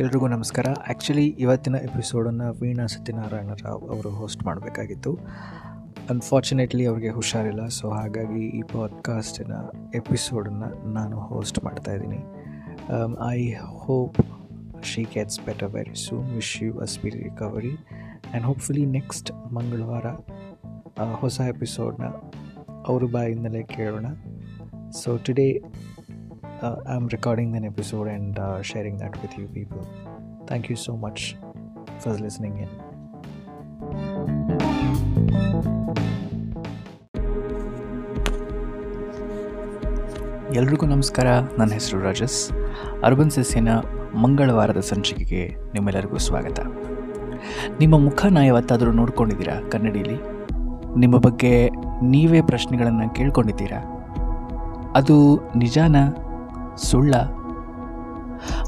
ಎಲ್ರಿಗೂ ನಮಸ್ಕಾರ. ಆ್ಯಕ್ಚುಲಿ ಇವತ್ತಿನ ಎಪಿಸೋಡನ್ನು ವೀಣಾ ಸತ್ಯನಾರಾಯಣ ರಾವ್ ಅವರು ಹೋಸ್ಟ್ ಮಾಡಬೇಕಾಗಿತ್ತು. ಅನ್ಫಾರ್ಚುನೇಟ್ಲಿ ಅವರಿಗೆ ಹುಷಾರಿಲ್ಲ. ಸೊ ಹಾಗಾಗಿ ಈ ಪಾಡ್ಕಾಸ್ಟಿನ ಎಪಿಸೋಡನ್ನು ನಾನು ಹೋಸ್ಟ್ ಮಾಡ್ತಾ ಇದ್ದೀನಿ. I hope she gets better very soon wish you a speed recovery and hopefully next ಮಂಗಳವಾರ ಹೊಸ ಎಪಿಸೋಡ್ನ ಅವ್ರ ಬಾಯಿಂದಲೇ ಕೇಳೋಣ. So today uh, I'm recording an episode and uh, sharing that with you people. Thank you so much for listening in. ಎಲ್ರಿಗೂ ನಮಸ್ಕಾರ. ನನ್ನ ಹೆಸರು ರಾಜಸ್ ಅರ್ಬನ್ ಸಸ್ಯನ ಮಂಗಳವಾರದ ಸಂಚಿಕೆಗೆ ನಿಮ್ಮೆಲ್ಲರಿಗೂ ಸ್ವಾಗತ. ನಿಮ್ಮ ಮುಖನ ಯಾವತ್ತಾದರೂ ನೋಡ್ಕೊಂಡಿದ್ದೀರಾ ಕನ್ನಡಿಲಿ? ನಿಮ್ಮ ಬಗ್ಗೆ ನೀವೇ ಪ್ರಶ್ನೆಗಳನ್ನು ಕೇಳ್ಕೊಂಡಿದ್ದೀರಾ? ಅದು ನಿಜಾನ? ಸುಳ್ಳ.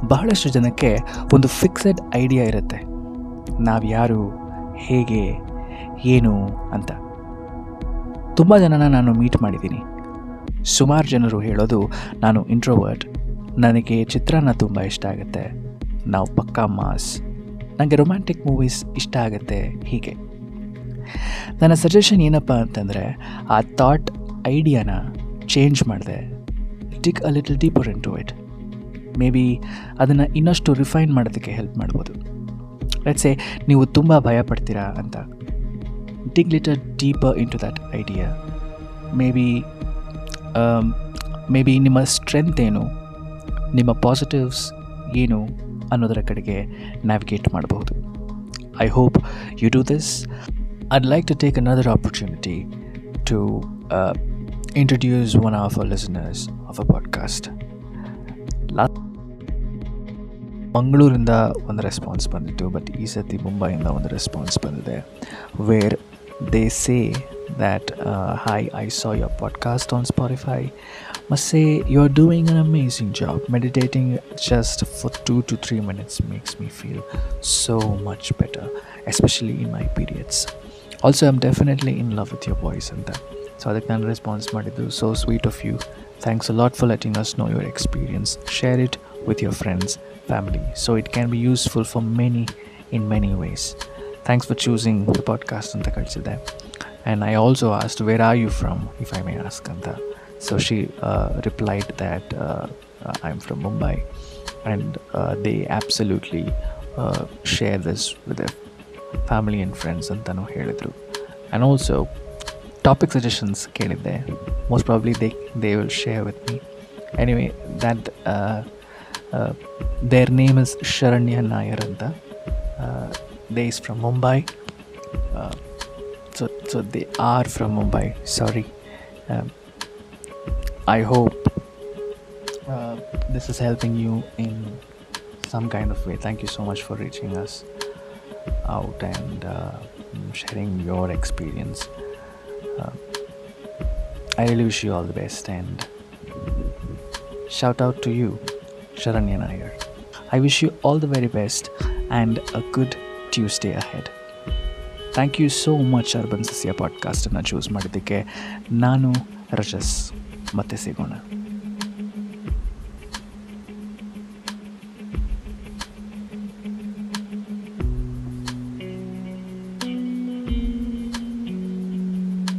ಬಹಳಷ್ಟು ಜನಕ್ಕೆ ಒಂದು ಫಿಕ್ಸೆಡ್ ಐಡಿಯಾ ಇರುತ್ತೆ. ನಾವು ಯಾರು, ಹೇಗೆ, ಏನು ಅಂತ. ತುಂಬ ಜನನ ನಾನು ಮೀಟ್ ಮಾಡಿದ್ದೀನಿ. ಸುಮಾರು ಜನರು ಹೇಳೋದು ನಾನು ಇಂಟ್ರೋವರ್ಟ್ ನನಗೆ ಚಿತ್ರಾನ್ನ ತುಂಬ ಇಷ್ಟ ಆಗುತ್ತೆ. ನಾವು ಪಕ್ಕಾ ಮಾಸ್. ನನಗೆ ರೊಮ್ಯಾಂಟಿಕ್ ಮೂವೀಸ್ ಇಷ್ಟ ಆಗುತ್ತೆ ಹೀಗೆ. ನನ್ನ ಸಜೆಷನ್ ಏನಪ್ಪ ಅಂತಂದರೆ, ಆ ಥಾಟ್ ಐಡಿಯಾನ ಚೇಂಜ್ ಮಾಡಿದೆ. Dig a little deeper into it maybe ಅದನ್ನು ಇನ್ನಷ್ಟು ರಿಫೈನ್ ಮಾಡೋದಕ್ಕೆ ಹೆಲ್ಪ್ ಮಾಡ್ಬೋದು. ಲೆಟ್ಸೆ ನೀವು ತುಂಬ ಭಯ ಪಡ್ತೀರಾ ಅಂತ. Dig little deeper into that idea maybe maybe ನಿಮ್ಮ ಸ್ಟ್ರೆಂತ್ ಏನು ನಿಮ್ಮ ಪಾಸಿಟಿವ್ಸ್ ಏನು ಅನ್ನೋದರ ಕಡೆಗೆ ನ್ಯಾವಿಗೇಟ್ ಮಾಡಬಹುದು I hope you do this I'd like to take another opportunity uh, introduce one of our listeners of a podcast. Last ಮಂಗಳೂರಿಂದ ಒಂದು response ಬಂದಿತ್ತು ಬಟ್ ಈ ಸತಿ ಮುಂಬೈಯಿಂದ ಒಂದು ರೆಸ್ಪಾನ್ಸ್ ಬಂದಿದೆ where they say that hi I saw your podcast on Spotify must say you are doing an amazing job meditating just for two to three minutes makes me feel so much better especially in my periods also I am definitely in love with your voice ಅಂತ so ಅದಕ್ಕೆ ನಾನು response ಮಾಡಿದ್ದು so sweet of you thanks a lot for letting us know your experience share it with your friends family so it can be useful for many in many ways thanks for choosing the podcast ಅಂತ ಕಳಿಸಿದೆ and I also asked where are you from if I may ask ಅಂತ so she replied that I am from Mumbai and they absolutely share this with family and friends ಅಂತಲೂ ಹೇಳಿದರು and also topic suggestions ಕೇಳಿದ್ದೆ most probably they they will share with me anyway that their name is Sharanya Nair ಅಂತ they is from Mumbai so so they are from Mumbai sorry I hope this is helping you in some kind of way. Thank you so much for reaching us out and uh, sharing your experience. Uh, I really wish you all the best and shout out to you, Sharanya Nair. I wish you all the very best and a good Tuesday ahead. Thank you so much urban Sasya ಪಾಡ್ಕಾಸ್ಟನ್ನು choose ಮಾಡಿದ್ದಕ್ಕೆ ನಾನು ರಜಸ್ ಮತ್ತೆ ಸಿಗೋಣ